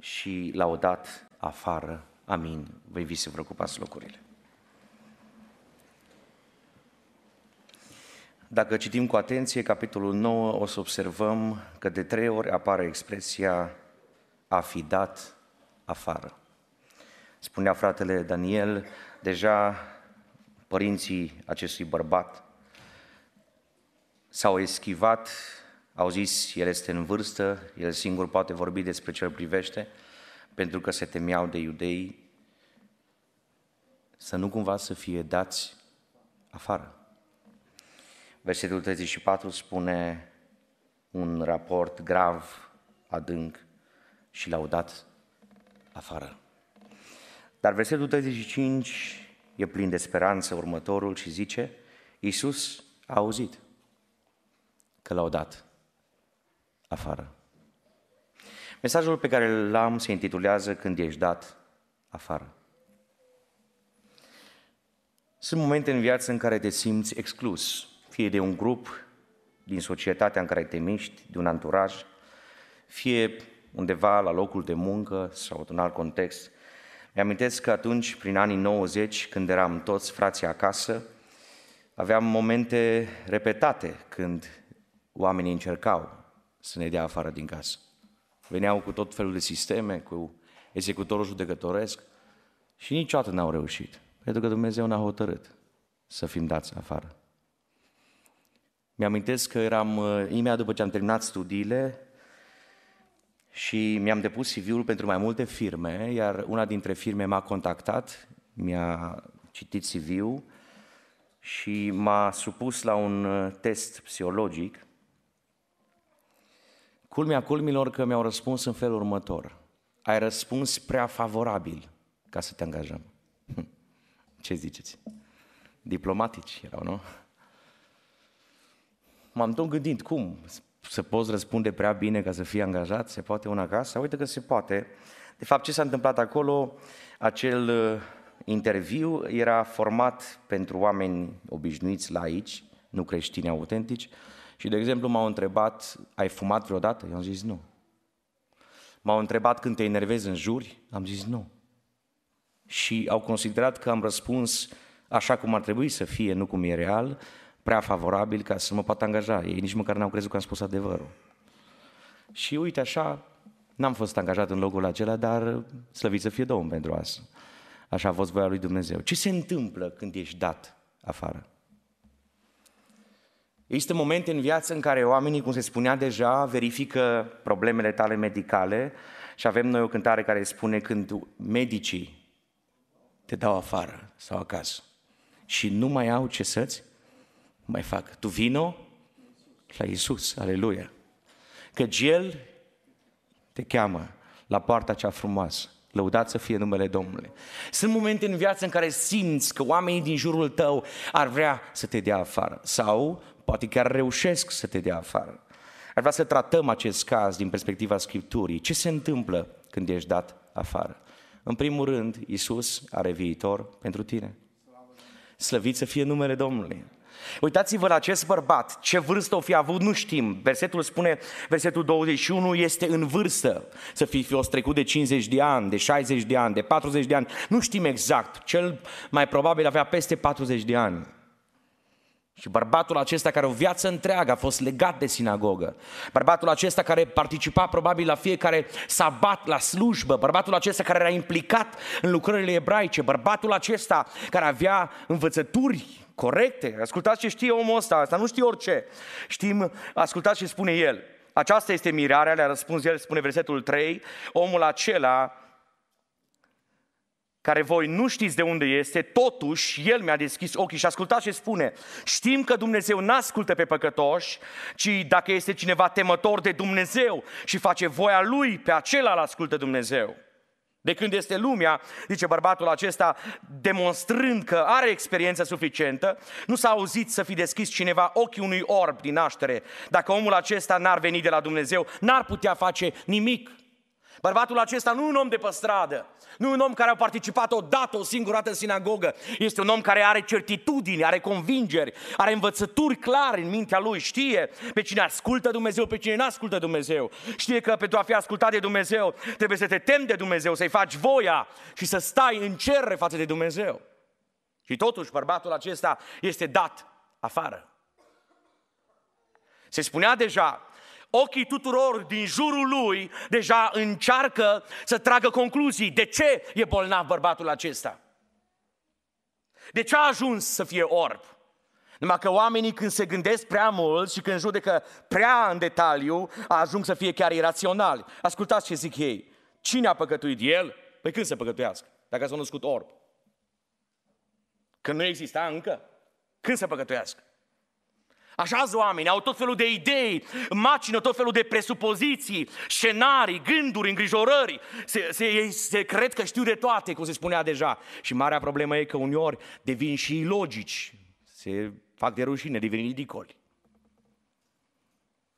și laudat afară. Amin. Vă invit să vă ocupați locurile. Dacă citim cu atenție capitolul 9, o să observăm că de trei ori apare expresia a fi dat afară. Spunea fratele Daniel, deja părinții acestui bărbat s-au eschivat, au zis, el este în vârstă, el singur poate vorbi despre ce îl privește, pentru că se temeau de iudei, să nu cumva să fie dați afară. Versetul 34 spune un raport grav, adânc și laudat afară. Dar versetul 35 e plin de speranță următorul și zice, Iisus a auzit că l-au dat afară. Mesajul pe care îl am se intitulează Când ești dat afară. Sunt momente în viață în care te simți exclus, fie de un grup, din societatea în care te miști, de un anturaj, fie undeva la locul de muncă sau în alt context. Mi-amintesc că atunci, prin anii 90, când eram toți frații acasă, aveam momente repetate când oamenii încercau să ne dea afară din casă. Veneau cu tot felul de sisteme, cu executorul judecătoresc și niciodată n-au reușit, pentru că Dumnezeu n-a hotărât să fim dați afară. Mi-amintesc că eram, uh, imediat după ce am terminat studiile, și mi-am depus CV-ul pentru mai multe firme, iar una dintre firme m-a contactat, mi-a citit CV-ul și m-a supus la un uh, test psihologic. Culmea culmilor că mi-au răspuns în felul următor. Ai răspuns prea favorabil ca să te angajăm. Ce ziceți? Diplomatici erau, nu? M-am tot gândit, cum? să poți răspunde prea bine ca să fii angajat? Se poate una acasă? Uite că se poate. De fapt, ce s-a întâmplat acolo? Acel uh, interviu era format pentru oameni obișnuiți laici, nu creștini autentici, și, de exemplu, m-au întrebat, ai fumat vreodată? Eu am zis nu. M-au întrebat când te enervezi în juri? Am zis nu. Și au considerat că am răspuns așa cum ar trebui să fie, nu cum e real, prea favorabil ca să mă pot angaja. Ei nici măcar n-au crezut că am spus adevărul. Și uite așa, n-am fost angajat în locul acela, dar slăvit să fie Domnul pentru asta. Așa a fost voia lui Dumnezeu. Ce se întâmplă când ești dat afară? Există momente în viață în care oamenii, cum se spunea deja, verifică problemele tale medicale și avem noi o cântare care spune când medicii te dau afară sau acasă și nu mai au ce să-ți mai fac. Tu vino la Iisus, aleluia. Că El te cheamă la poarta cea frumoasă. Lăudat să fie numele Domnului. Sunt momente în viață în care simți că oamenii din jurul tău ar vrea să te dea afară sau poate chiar reușesc să te dea afară. Ar vrea să tratăm acest caz din perspectiva Scripturii. Ce se întâmplă când ești dat afară? În primul rând, Iisus are viitor pentru tine. Slăvit să fie numele Domnului. Uitați-vă la acest bărbat, ce vârstă o fi avut, nu știm. Versetul spune, versetul 21, este în vârstă. Să fi fost trecut de 50 de ani, de 60 de ani, de 40 de ani. Nu știm exact. Cel mai probabil avea peste 40 de ani. Și bărbatul acesta care o viață întreagă a fost legat de sinagogă, bărbatul acesta care participa probabil la fiecare sabat, la slujbă, bărbatul acesta care era implicat în lucrările ebraice, bărbatul acesta care avea învățături corecte. Ascultați ce știe omul ăsta, asta nu știe orice. Știm, ascultați ce spune el. Aceasta este mirarea, le-a răspuns el, spune versetul 3, omul acela care voi nu știți de unde este, totuși El mi-a deschis ochii și ascultați ce spune. Știm că Dumnezeu nu ascultă pe păcătoși, ci dacă este cineva temător de Dumnezeu și face voia Lui, pe acela îl ascultă Dumnezeu. De când este lumea, zice bărbatul acesta, demonstrând că are experiență suficientă, nu s-a auzit să fi deschis cineva ochii unui orb din naștere. Dacă omul acesta n-ar veni de la Dumnezeu, n-ar putea face nimic. Bărbatul acesta nu e un om de pe stradă, nu e un om care a participat odată, o singură dată în sinagogă, este un om care are certitudini, are convingeri, are învățături clare în mintea lui, știe pe cine ascultă Dumnezeu, pe cine nu ascultă Dumnezeu, știe că pentru a fi ascultat de Dumnezeu trebuie să te temi de Dumnezeu, să-i faci voia și să stai în cer față de Dumnezeu. Și totuși bărbatul acesta este dat afară. Se spunea deja ochii tuturor din jurul lui deja încearcă să tragă concluzii. De ce e bolnav bărbatul acesta? De ce a ajuns să fie orb? Numai că oamenii când se gândesc prea mult și când judecă prea în detaliu, ajung să fie chiar iraționali. Ascultați ce zic ei. Cine a păcătuit el? Păi când se păcătuiască? Dacă s-a născut orb. Când nu exista încă? Când se păcătuiască? Așa oameni, au tot felul de idei, macină tot felul de presupoziții, scenarii, gânduri, îngrijorări. Se, se, ei se cred că știu de toate, cum se spunea deja. Și marea problemă e că uneori devin și logici. Se fac de rușine, devin ridicoli.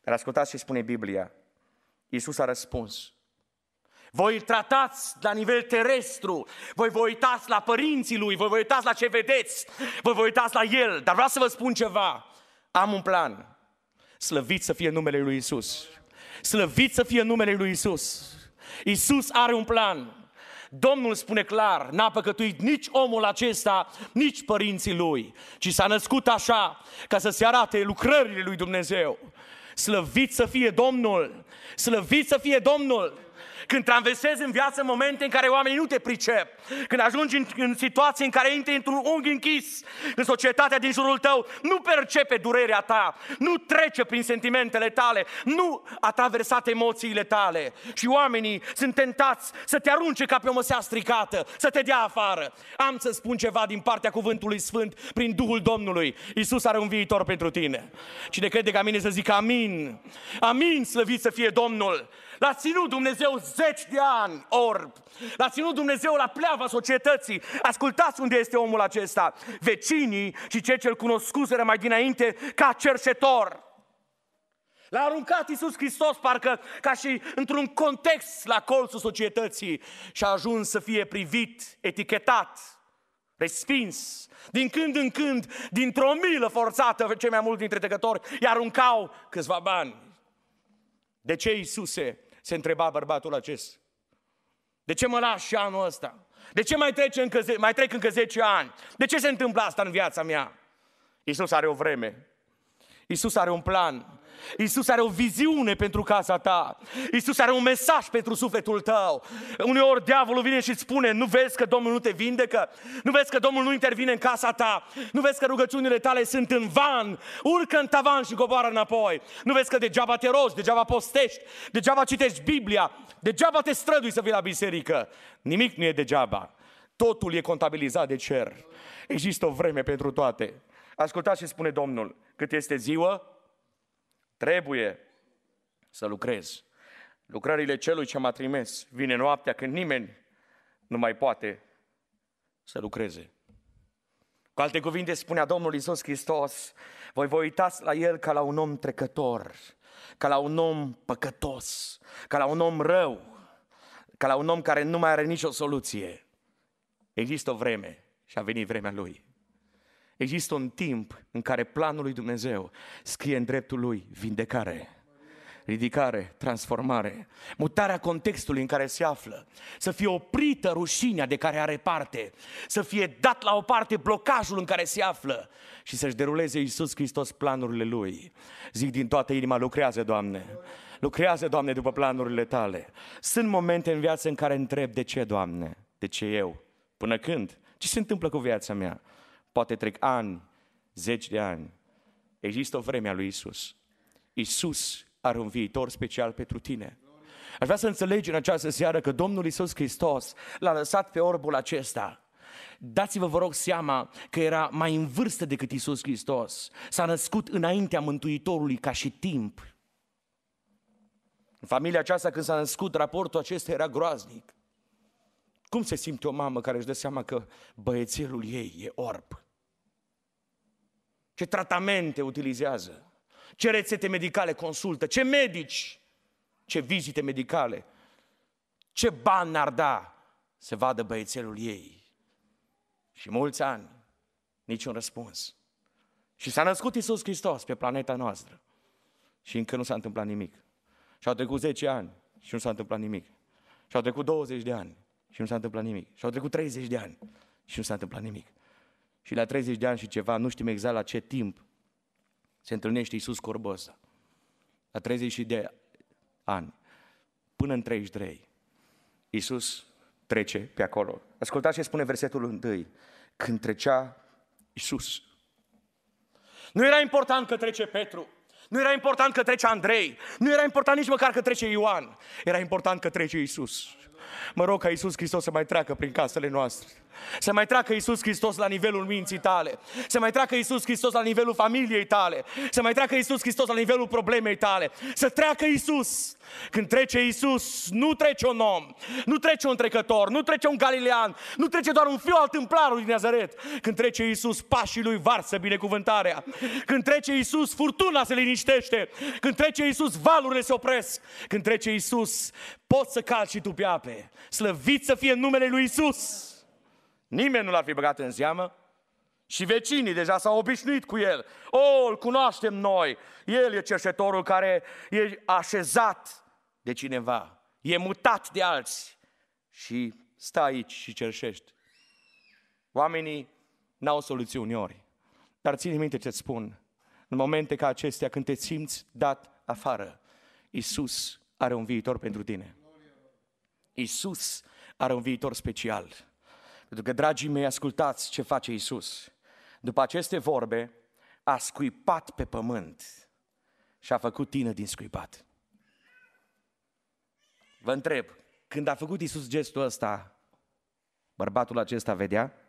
Dar ascultați ce spune Biblia. Iisus a răspuns. Voi îl tratați la nivel terestru, voi vă uitați la părinții lui, voi vă uitați la ce vedeți, voi vă uitați la el. Dar vreau să vă spun ceva. Am un plan. Slăvit să fie numele lui Isus. Slăvit să fie numele lui Isus. Isus are un plan. Domnul spune clar, n-a păcătuit nici omul acesta, nici părinții lui, ci s-a născut așa ca să se arate lucrările lui Dumnezeu. Slăvit să fie Domnul! Slăvit să fie Domnul! Când traversezi în viață momente în care oamenii nu te pricep, când ajungi în, în situații în care intri într-un unghi închis, în societatea din jurul tău, nu percepe durerea ta, nu trece prin sentimentele tale, nu a traversat emoțiile tale și oamenii sunt tentați să te arunce ca pe o măsea stricată, să te dea afară. Am să spun ceva din partea cuvântului Sfânt prin Duhul Domnului. Isus are un viitor pentru tine. Cine crede ca mine să zic amin. Amin, slăvit să fie Domnul. L-a ținut Dumnezeu zeci de ani orb. L-a ținut Dumnezeu la pleava societății. Ascultați unde este omul acesta. Vecinii și cei ce-l cunoscuseră mai dinainte ca cercetor. L-a aruncat Iisus Hristos parcă ca și într-un context la colțul societății și a ajuns să fie privit, etichetat, respins. Din când în când, dintr-o milă forțată, cei mai mulți dintre trecători i-aruncau câțiva bani. De ce Iisuse? Se întreba bărbatul acesta. De ce mă lași și anul ăsta? De ce mai, trece încă, mai trec încă 10 ani? De ce se întâmplă asta în viața mea? Iisus are o vreme. Iisus are un plan. Iisus are o viziune pentru casa ta. Iisus are un mesaj pentru sufletul tău. Uneori diavolul vine și îți spune, nu vezi că Domnul nu te vindecă? Nu vezi că Domnul nu intervine în casa ta? Nu vezi că rugăciunile tale sunt în van? Urcă în tavan și coboară înapoi. Nu vezi că degeaba te rogi, degeaba postești, degeaba citești Biblia, degeaba te strădui să vii la biserică. Nimic nu e degeaba. Totul e contabilizat de cer. Există o vreme pentru toate. Ascultați ce spune Domnul. Cât este ziua, Trebuie să lucrez. Lucrările celui ce m-a trimis. Vine noaptea când nimeni nu mai poate să lucreze. Cu alte cuvinte spunea Domnul Iisus Hristos, voi vă uitați la El ca la un om trecător, ca la un om păcătos, ca la un om rău, ca la un om care nu mai are nicio soluție. Există o vreme și a venit vremea Lui. Există un timp în care planul lui Dumnezeu scrie în dreptul lui vindecare, ridicare, transformare, mutarea contextului în care se află, să fie oprită rușinea de care are parte, să fie dat la o parte blocajul în care se află și să-și deruleze Iisus Hristos planurile Lui. Zic din toată inima, lucrează, Doamne! Lucrează, Doamne, după planurile Tale. Sunt momente în viață în care întreb, de ce, Doamne? De ce eu? Până când? Ce se întâmplă cu viața mea? Poate trec ani, zeci de ani. Există o vreme a lui Isus. Isus are un viitor special pentru tine. Aș vrea să înțelegi în această seară că Domnul Isus Hristos l-a lăsat pe orbul acesta. Dați-vă, vă rog, seama că era mai în vârstă decât Isus Hristos. S-a născut înaintea Mântuitorului ca și timp. În familia aceasta, când s-a născut, raportul acesta era groaznic. Cum se simte o mamă care își dă seama că băiețelul ei e orb? Ce tratamente utilizează? Ce rețete medicale consultă? Ce medici? Ce vizite medicale? Ce bani ar da să vadă băiețelul ei? Și mulți ani, niciun răspuns. Și s-a născut Iisus Hristos pe planeta noastră. Și încă nu s-a întâmplat nimic. Și au trecut 10 ani și nu s-a întâmplat nimic. Și au trecut 20 de ani și nu s-a întâmplat nimic. Și au trecut 30 de ani și nu s-a întâmplat nimic. Și la 30 de ani și ceva, nu știm exact la ce timp, se întâlnește Iisus cu La 30 de ani, până în 33, Iisus trece pe acolo. Ascultați ce spune versetul 1. Când trecea Iisus. Nu era important că trece Petru. Nu era important că trece Andrei. Nu era important nici măcar că trece Ioan. Era important că trece Iisus. Mă rog ca Iisus Hristos să mai treacă prin casele noastre. Să mai treacă Iisus Hristos la nivelul minții tale. Să mai treacă Iisus Hristos la nivelul familiei tale. Să mai treacă Iisus Hristos la nivelul problemei tale. Să treacă Iisus. Când trece Iisus, nu trece un om, nu trece un trecător, nu trece un galilean, nu trece doar un fiu al templarului din Nazaret. Când trece Iisus, pașii lui varsă binecuvântarea. Când trece Iisus, furtuna se liniștește. Când trece Iisus, valurile se opresc. Când trece Iisus, poți să calci și tu pe ape. Slăvit să fie numele lui Iisus. Nimeni nu l-ar fi băgat în seamă. Și vecinii deja s-au obișnuit cu el. O, îl cunoaștem noi. El e cerșetorul care e așezat de cineva. E mutat de alții. Și stă aici și cerșește. Oamenii n-au soluțiuni ori. Dar ține minte ce spun. În momente ca acestea, când te simți dat afară, Isus are un viitor pentru tine. Isus are un viitor special. Pentru că, dragii mei, ascultați ce face Isus. După aceste vorbe, a scuipat pe pământ și a făcut tine din scuipat. Vă întreb, când a făcut Isus gestul ăsta, bărbatul acesta vedea?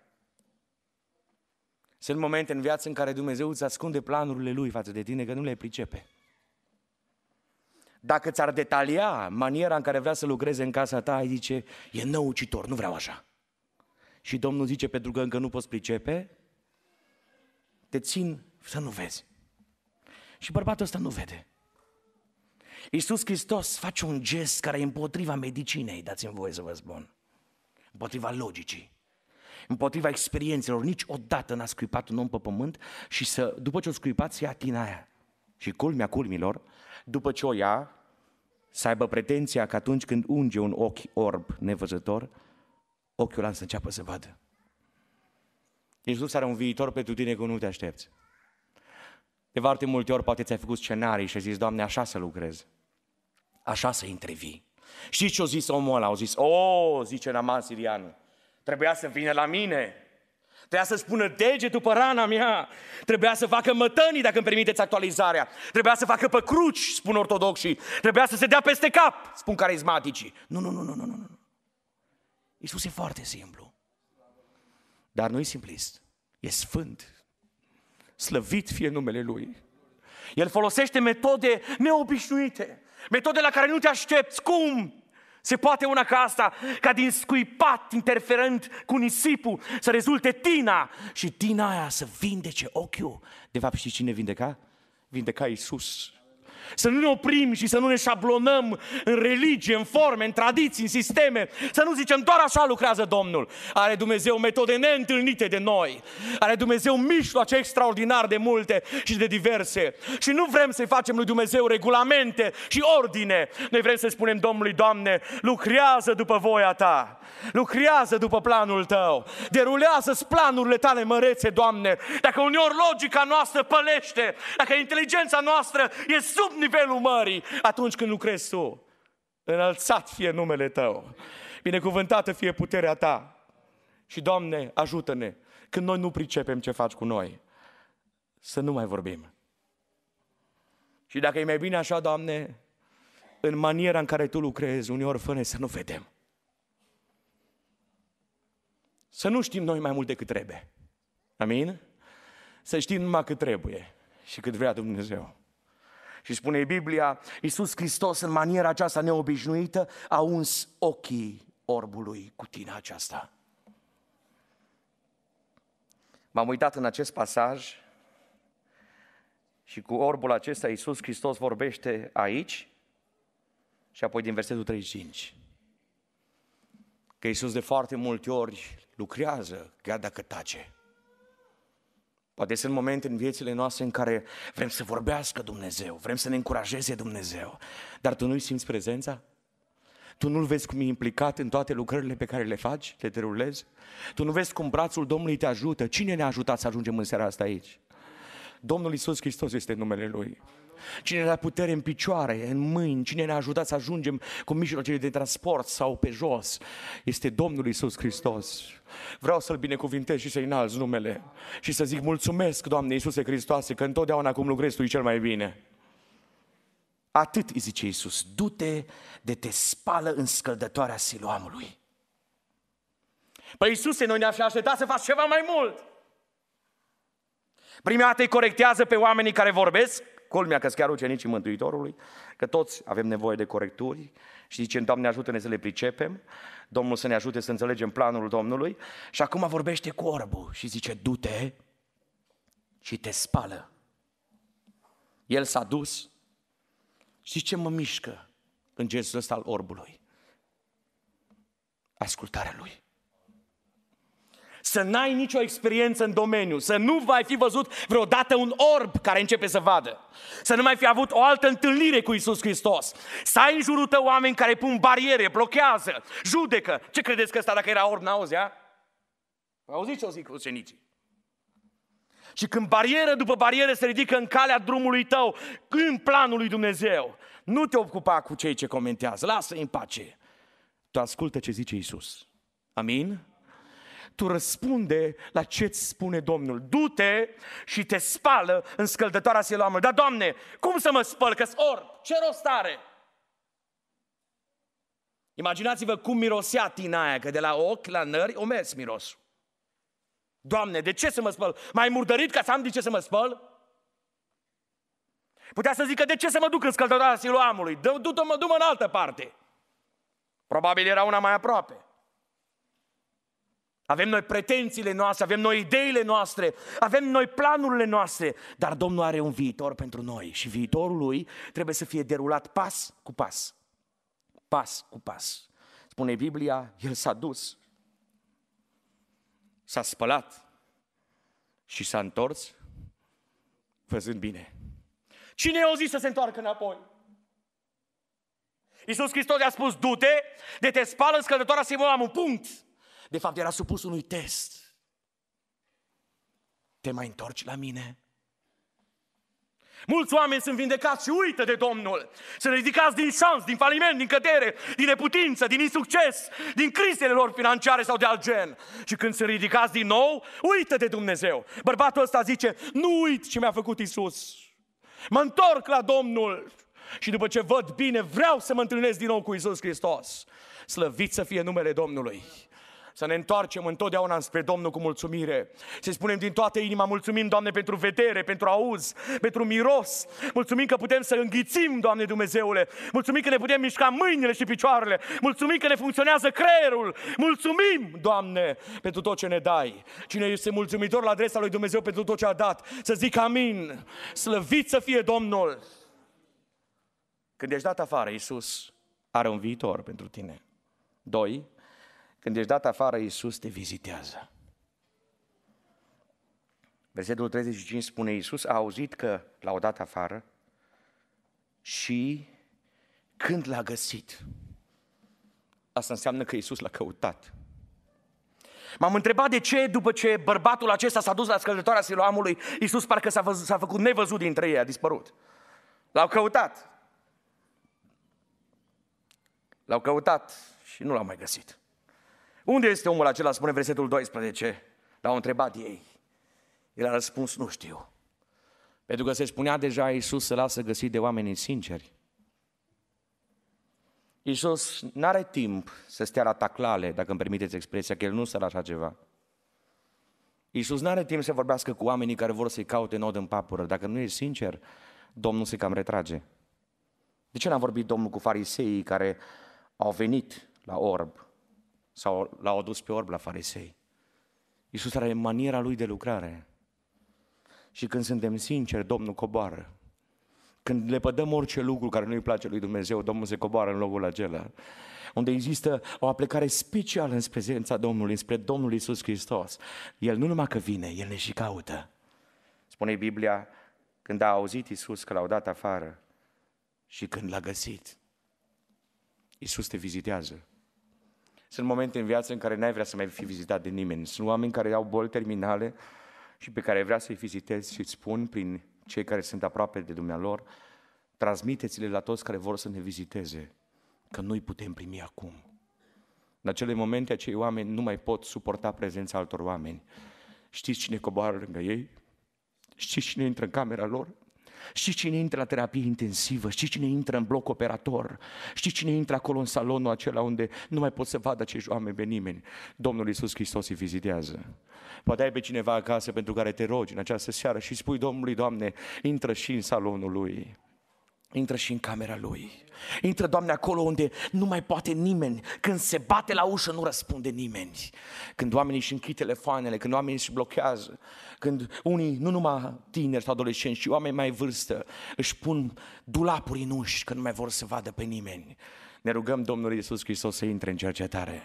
Sunt momente în viață în care Dumnezeu îți ascunde planurile Lui față de tine, că nu le pricepe. Dacă ți-ar detalia maniera în care vrea să lucreze în casa ta, ai zice, e năucitor, nu vreau așa. Și Domnul zice, pentru că încă nu poți pricepe, te țin să nu vezi. Și bărbatul ăsta nu vede. Iisus Hristos face un gest care e împotriva medicinei, dați-mi voie să vă spun. Împotriva logicii. Împotriva experiențelor. Niciodată n-a scuipat un om pe pământ și să, după ce o scuipat, să ia tina aia. Și culmea culmilor, după ce o ia, să aibă pretenția că atunci când unge un ochi orb nevăzător, ochiul ăla să înceapă să vadă. Iisus are un viitor pentru tine că nu te aștepți. De foarte multe ori poate ți-ai făcut scenarii și ai zis, Doamne, așa să lucrez. Așa să intervii. Și ce-o zis omul ăla? Au zis, o, oh, zice Naman Sirianu, trebuia să vină la mine. Trebuia să spună degetul pe rana mea. Trebuia să facă mătănii, dacă îmi permiteți actualizarea. Trebuia să facă pe cruci, spun ortodoxii. Trebuia să se dea peste cap, spun carismaticii. Nu, nu, nu, nu, nu, nu. Iisus e foarte simplu. Dar nu e simplist. E sfânt. Slăvit fie numele Lui. El folosește metode neobișnuite. Metode la care nu te aștepți. Cum? Se poate una ca asta, ca din scuipat interferent cu nisipul, să rezulte tina și tina aia să vindece ochiul. De fapt, știi cine vindeca? Vindeca Iisus. Să nu ne oprim și să nu ne șablonăm în religie, în forme, în tradiții, în sisteme. Să nu zicem doar așa lucrează Domnul. Are Dumnezeu metode neîntâlnite de noi. Are Dumnezeu mijloace extraordinar de multe și de diverse. Și nu vrem să-i facem lui Dumnezeu regulamente și ordine. Noi vrem să spunem Domnului, Doamne, lucrează după voia Ta. Lucrează după planul Tău. Derulează-ți planurile Tale mărețe, Doamne. Dacă uneori logica noastră pălește, dacă inteligența noastră e sub nivelul mării atunci când lucrezi tu. Înălțat fie numele Tău. Binecuvântată fie puterea Ta. Și, Doamne, ajută-ne când noi nu pricepem ce faci cu noi. Să nu mai vorbim. Și dacă e mai bine așa, Doamne, în maniera în care Tu lucrezi, uneori fă să nu vedem. Să nu știm noi mai mult decât trebuie. Amin? Să știm numai cât trebuie și cât vrea Dumnezeu. Și spune Biblia, Iisus Hristos în maniera aceasta neobișnuită a uns ochii orbului cu tine aceasta. M-am uitat în acest pasaj și cu orbul acesta Iisus Hristos vorbește aici și apoi din versetul 35. că Iisus de foarte multe ori lucrează, chiar dacă tace. Poate sunt momente în viețile noastre în care vrem să vorbească Dumnezeu, vrem să ne încurajeze Dumnezeu, dar tu nu-i simți prezența? Tu nu-L vezi cum e implicat în toate lucrările pe care le faci, le derulezi? Tu nu vezi cum brațul Domnului te ajută? Cine ne-a ajutat să ajungem în seara asta aici? Domnul Isus Hristos este numele Lui. Cine ne-a putere în picioare, în mâini, cine ne-a ajutat să ajungem cu mijlocele de transport sau pe jos, este Domnul Isus Hristos. Vreau să-L binecuvintez și să-i înalți numele și să zic mulțumesc, Doamne Iisuse Hristoase, că întotdeauna cum lucrezi Tu cel mai bine. Atât îi zice Iisus, du-te de te spală în scăldătoarea siloamului. Păi Iisuse, noi ne-am fi așteptat să faci ceva mai mult. Prima dată îi corectează pe oamenii care vorbesc, culmea că chiar ucenicii Mântuitorului, că toți avem nevoie de corecturi și zice, Doamne ajută-ne să le pricepem, Domnul să ne ajute să înțelegem planul Domnului și acum vorbește cu orbul și zice, du-te și te spală. El s-a dus și ce mă mișcă în gestul ăsta al orbului? Ascultarea lui să n-ai nicio experiență în domeniu, să nu vai fi văzut vreodată un orb care începe să vadă, să nu mai fi avut o altă întâlnire cu Isus Hristos, să ai în jurul tău oameni care pun bariere, blochează, judecă. Ce credeți că ăsta dacă era orb n-auzea? Auziți ce o zic ucenicii? Și când barieră după barieră se ridică în calea drumului tău, în planul lui Dumnezeu, nu te ocupa cu cei ce comentează, lasă-i în pace. Tu ascultă ce zice Isus. Amin? Tu răspunde la ce îți spune Domnul. Du-te și te spală în scăldătoarea siloamului. Dar, Doamne, cum să mă spăl? că orb. Ce rost are? Imaginați-vă cum mirosea tina aia, că de la ochi la nări o mers mirosul. Doamne, de ce să mă spăl? Mai murdărit ca să am de ce să mă spăl? Putea să zică, de ce să mă duc în scăldătoarea siloamului? Du-mă, du-mă în altă parte. Probabil era una mai aproape. Avem noi pretențiile noastre, avem noi ideile noastre, avem noi planurile noastre, dar Domnul are un viitor pentru noi și viitorul lui trebuie să fie derulat pas cu pas. Pas cu pas. Spune Biblia, el s-a dus, s-a spălat și s-a întors văzând bine. Cine i-a zis să se întoarcă înapoi? Iisus Hristos i-a spus, du-te, de te spală în scăldătoarea Simon, un punct de fapt era supus unui test. Te mai întorci la mine? Mulți oameni sunt vindecați și uită de Domnul. Sunt ridicați din șans, din faliment, din cădere, din neputință, din insucces, din crizele lor financiare sau de alt gen. Și când sunt ridicați din nou, uită de Dumnezeu. Bărbatul ăsta zice, nu uit ce mi-a făcut Isus. Mă întorc la Domnul. Și după ce văd bine, vreau să mă întâlnesc din nou cu Isus Hristos. Slăvit să fie numele Domnului să ne întoarcem întotdeauna spre Domnul cu mulțumire. Să spunem din toată inima, mulțumim, Doamne, pentru vedere, pentru auz, pentru miros. Mulțumim că putem să înghițim, Doamne Dumnezeule. Mulțumim că ne putem mișca mâinile și picioarele. Mulțumim că ne funcționează creierul. Mulțumim, Doamne, pentru tot ce ne dai. Cine este mulțumitor la adresa lui Dumnezeu pentru tot ce a dat, să zic amin. Slăvit să fie Domnul. Când ești dat afară, Iisus are un viitor pentru tine. Doi, când ești dat afară, Iisus te vizitează. Versetul 35 spune, Iisus a auzit că l-au dat afară și când l-a găsit, asta înseamnă că Iisus l-a căutat. M-am întrebat de ce, după ce bărbatul acesta s-a dus la scăldătoarea Siloamului, Iisus parcă s-a, văzut, s-a făcut nevăzut dintre ei, a dispărut. L-au căutat. L-au căutat și nu l-au mai găsit. Unde este omul acela, spune versetul 12? L-au întrebat ei. El a răspuns, nu știu. Pentru că se spunea deja Iisus să lasă găsit de oameni sinceri. Iisus nu are timp să stea la taclale, dacă îmi permiteți expresia, că El nu stă așa ceva. Iisus nu are timp să vorbească cu oamenii care vor să-i caute nod în papură. Dacă nu e sincer, Domnul se cam retrage. De ce n-a vorbit Domnul cu fariseii care au venit la orb sau l-au adus pe orb la farisei. Iisus are maniera lui de lucrare. Și când suntem sinceri, Domnul coboară. Când le pădăm orice lucru care nu-i place lui Dumnezeu, Domnul se coboară în locul acela. unde există o aplicare specială în prezența Domnului, spre Domnul Isus Hristos. El nu numai că vine, El ne și caută. Spune Biblia, când a auzit Isus că l-au dat afară și când l-a găsit, Isus te vizitează. Sunt momente în viață în care n-ai vrea să mai fi vizitat de nimeni. Sunt oameni care au boli terminale și pe care vrea să-i vizitezi și îți spun prin cei care sunt aproape de dumnealor, transmiteți-le la toți care vor să ne viziteze, că nu-i putem primi acum. În acele momente, acei oameni nu mai pot suporta prezența altor oameni. Știți cine coboară lângă ei? Știți cine intră în camera lor? Știți cine intră la terapie intensivă? Știți cine intră în bloc operator? Știți cine intră acolo în salonul acela unde nu mai pot să vadă acești oameni pe nimeni? Domnul Iisus Hristos îi vizitează. Poate ai pe cineva acasă pentru care te rogi în această seară și spui Domnului, Doamne, intră și în salonul lui. Intră și în camera lui. Intră, Doamne, acolo unde nu mai poate nimeni. Când se bate la ușă, nu răspunde nimeni. Când oamenii își închid telefoanele, când oamenii își blochează, când unii, nu numai tineri sau adolescenți, ci oameni mai vârstă, își pun dulapuri în uși, că nu mai vor să vadă pe nimeni. Ne rugăm Domnul Iisus Hristos să intre în cercetare.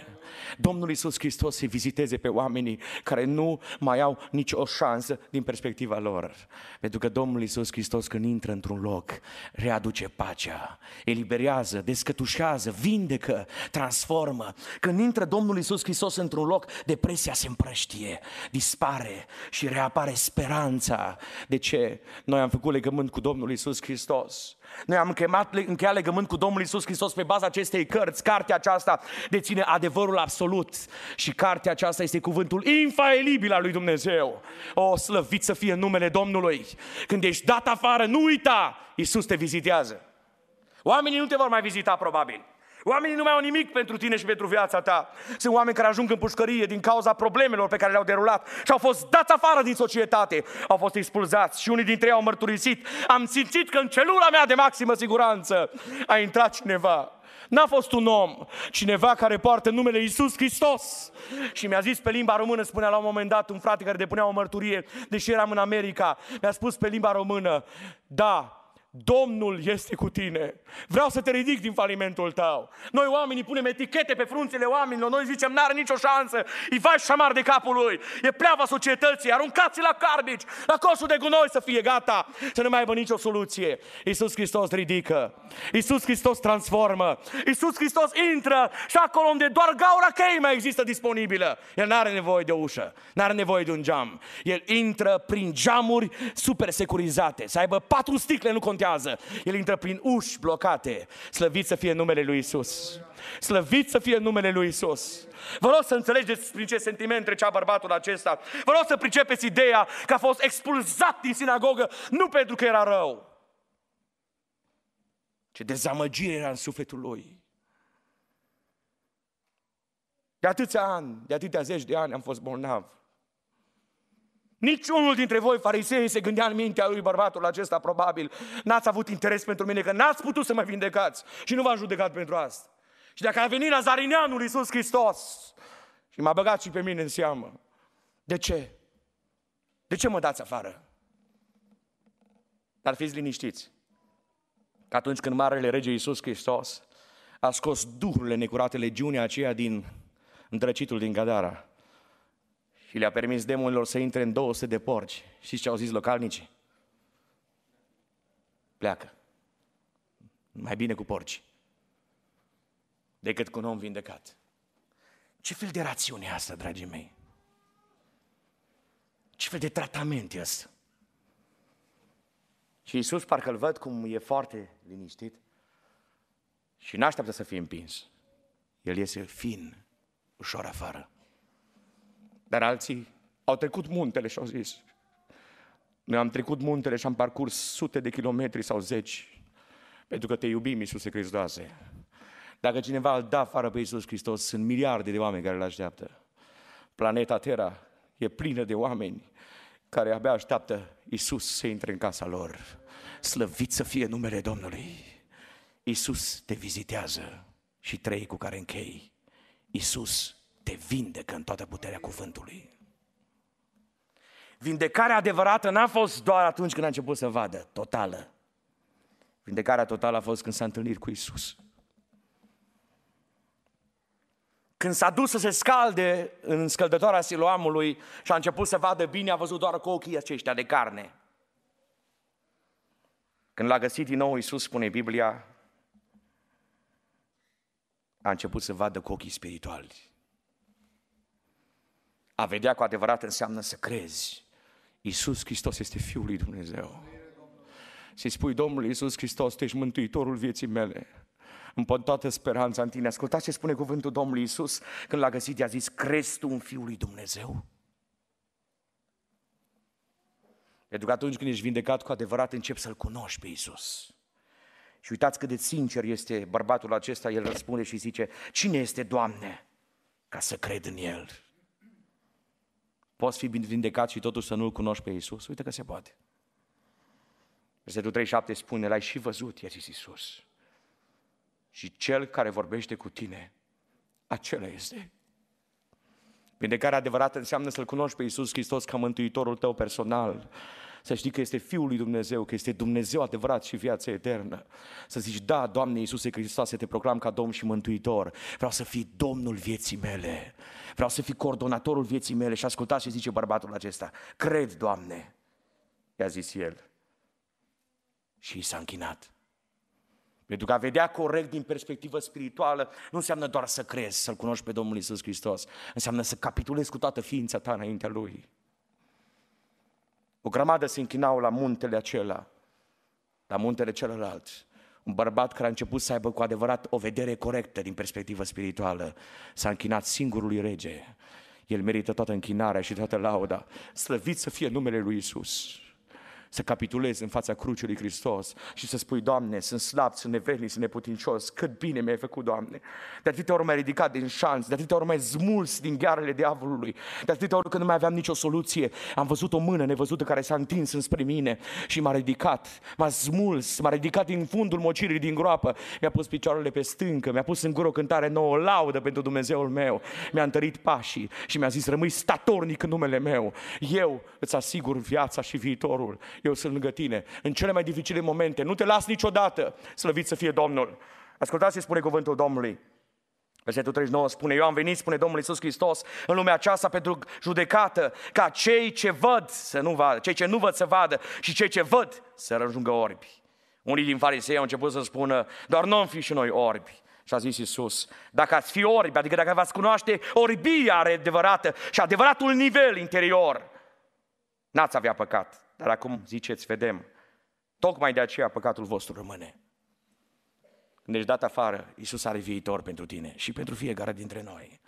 Domnul Iisus Hristos să viziteze pe oamenii care nu mai au nicio șansă din perspectiva lor. Pentru că Domnul Iisus Hristos când intră într-un loc, readuce pacea, eliberează, descătușează, vindecă, transformă. Când intră Domnul Iisus Hristos într-un loc, depresia se împrăștie, dispare și reapare speranța. De ce? Noi am făcut legământ cu Domnul Iisus Hristos. Noi am încheiat, încheiat legământ cu Domnul Iisus Hristos pe baza acestei cărți. Cartea aceasta deține adevărul absolut și cartea aceasta este cuvântul infailibil al lui Dumnezeu. O, slăvit să fie numele Domnului. Când ești dat afară, nu uita, Iisus te vizitează. Oamenii nu te vor mai vizita probabil. Oamenii nu mai au nimic pentru tine și pentru viața ta. Sunt oameni care ajung în pușcărie din cauza problemelor pe care le-au derulat și au fost dați afară din societate, au fost expulzați și unii dintre ei au mărturisit. Am simțit că în celula mea de maximă siguranță a intrat cineva N-a fost un om, cineva care poartă numele Iisus Hristos. Și mi-a zis pe limba română, spunea la un moment dat un frate care depunea o mărturie, deși eram în America, mi-a spus pe limba română, da, Domnul este cu tine. Vreau să te ridic din falimentul tău. Noi oamenii punem etichete pe frunțile oamenilor. Noi zicem, n-are nicio șansă. Îi faci șamar de capul lui. E pleava societății. Aruncați la carbici, la coșul de gunoi să fie gata. Să nu mai aibă nicio soluție. Iisus Hristos ridică. Iisus Hristos transformă. Iisus Hristos intră și acolo unde doar gaura chei mai există disponibilă. El n-are nevoie de o ușă. N-are nevoie de un geam. El intră prin geamuri super securizate. Să aibă patru sticle, nu contează blochează. El intră prin uși blocate. Slăvit să fie numele lui Isus. Slăvit să fie numele lui Isus. Vă rog să înțelegeți prin ce sentiment trecea bărbatul acesta. Vă rog să pricepeți ideea că a fost expulzat din sinagogă nu pentru că era rău, ce dezamăgire era în sufletul lui. De atâția ani, de atâtea zeci de ani am fost bolnav. Niciunul dintre voi, farisei, se gândea în mintea lui bărbatul acesta, probabil. N-ați avut interes pentru mine, că n-ați putut să mă vindecați. Și nu v-am judecat pentru asta. Și dacă a venit Nazarineanul Iisus Hristos și m-a băgat și pe mine în seamă, de ce? De ce mă dați afară? Dar fiți liniștiți. Că atunci când Marele Rege Iisus Hristos a scos duhurile necurate, legiunea aceea din îndrăcitul din Gadara, și le-a permis demonilor să intre în 200 de porci. Știți ce au zis localnicii? Pleacă. Mai bine cu porci decât cu un om vindecat. Ce fel de rațiune e asta, dragii mei? Ce fel de tratament e asta? Și Iisus parcă îl văd cum e foarte liniștit și n-așteaptă să fie împins. El iese fin, ușor afară. Dar alții au trecut muntele și au zis, noi am trecut muntele și am parcurs sute de kilometri sau zeci, pentru că te iubim, Iisuse Hristoase. Dacă cineva îl da afară pe Iisus Hristos, sunt miliarde de oameni care îl așteaptă. Planeta Terra e plină de oameni care abia așteaptă Iisus să intre în casa lor. Slăvit să fie numele Domnului. Iisus te vizitează și trei cu care închei. Iisus te vindecă în toată puterea cuvântului. Vindecarea adevărată n-a fost doar atunci când a început să vadă, totală. Vindecarea totală a fost când s-a întâlnit cu Isus. Când s-a dus să se scalde în scăldătoarea siloamului și a început să vadă bine, a văzut doar cu ochii aceștia de carne. Când l-a găsit din nou, Iisus spune Biblia, a început să vadă cu ochii spirituali. A vedea cu adevărat înseamnă să crezi. Iisus Hristos este Fiul lui Dumnezeu. Și spui, Domnul Iisus Hristos, tu ești mântuitorul vieții mele. Îmi pot toată speranța în tine. Ascultați ce spune cuvântul Domnului Iisus când l-a găsit, i-a zis, crezi tu în Fiul lui Dumnezeu? Pentru că atunci când ești vindecat cu adevărat, începi să-L cunoști pe Iisus. Și uitați cât de sincer este bărbatul acesta, el răspunde și zice, cine este Doamne ca să cred în El? Poți fi vindecat și totuși să nu-L cunoști pe Iisus? Uite că se poate. Versetul 37 spune, l-ai și văzut, i-a zis Iisus. Și cel care vorbește cu tine, acela este. Vindecarea adevărată înseamnă să-L cunoști pe Iisus Hristos ca Mântuitorul tău personal. Să știi că este Fiul lui Dumnezeu, că este Dumnezeu adevărat și viața eternă. Să zici, da, Doamne Iisuse Hristos, te proclam ca Domn și Mântuitor. Vreau să fii Domnul vieții mele. Vreau să fii coordonatorul vieții mele. Și ascultați ce zice bărbatul acesta. Cred, Doamne, i-a zis el. Și i s-a închinat. Pentru că a vedea corect din perspectivă spirituală nu înseamnă doar să crezi, să-L cunoști pe Domnul Isus Hristos. Înseamnă să capitulezi cu toată ființa ta înaintea Lui. O grămadă se închinau la muntele acela, la muntele celălalt. Un bărbat care a început să aibă cu adevărat o vedere corectă din perspectivă spirituală s-a închinat singurului rege. El merită toată închinarea și toată lauda. Slăvit să fie numele lui Isus să capitulezi în fața crucii lui Hristos și să spui, Doamne, sunt slab, sunt nevelnic, sunt neputincios, cât bine mi-ai făcut, Doamne. De atâtea ori m-ai ridicat din șanț, de atâtea ori m-ai smuls din ghearele diavolului, de atâtea ori când nu mai aveam nicio soluție, am văzut o mână nevăzută care s-a întins înspre mine și m-a ridicat, m-a smuls, m-a ridicat din fundul mocirii din groapă, mi-a pus picioarele pe stâncă, mi-a pus în gură o cântare nouă, laudă pentru Dumnezeul meu, mi-a întărit pașii și mi-a zis, rămâi statornic în numele meu, eu îți asigur viața și viitorul, eu sunt lângă tine. În cele mai dificile momente, nu te las niciodată, slăvit să fie Domnul. Ascultați ce spune cuvântul Domnului. Versetul 39 spune, eu am venit, spune Domnul Iisus Hristos, în lumea aceasta pentru judecată, ca cei ce văd să nu vadă, cei ce nu văd să vadă și cei ce văd să răjungă orbi. Unii din farisei au început să spună, doar nu am fi și noi orbi. Și a zis Iisus, dacă ați fi orbi, adică dacă v-ați cunoaște orbia adevărată și adevăratul nivel interior, n-ați avea păcat. Dar acum ziceți, vedem, tocmai de aceea păcatul vostru rămâne. Când ești dat afară, Iisus are viitor pentru tine și pentru fiecare dintre noi.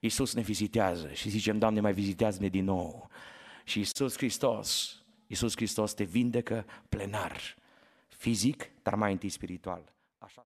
Iisus ne vizitează și zicem, Doamne, mai vizitează-ne din nou. Și Iisus Hristos, Iisus Hristos te vindecă plenar, fizic, dar mai întâi spiritual. Așa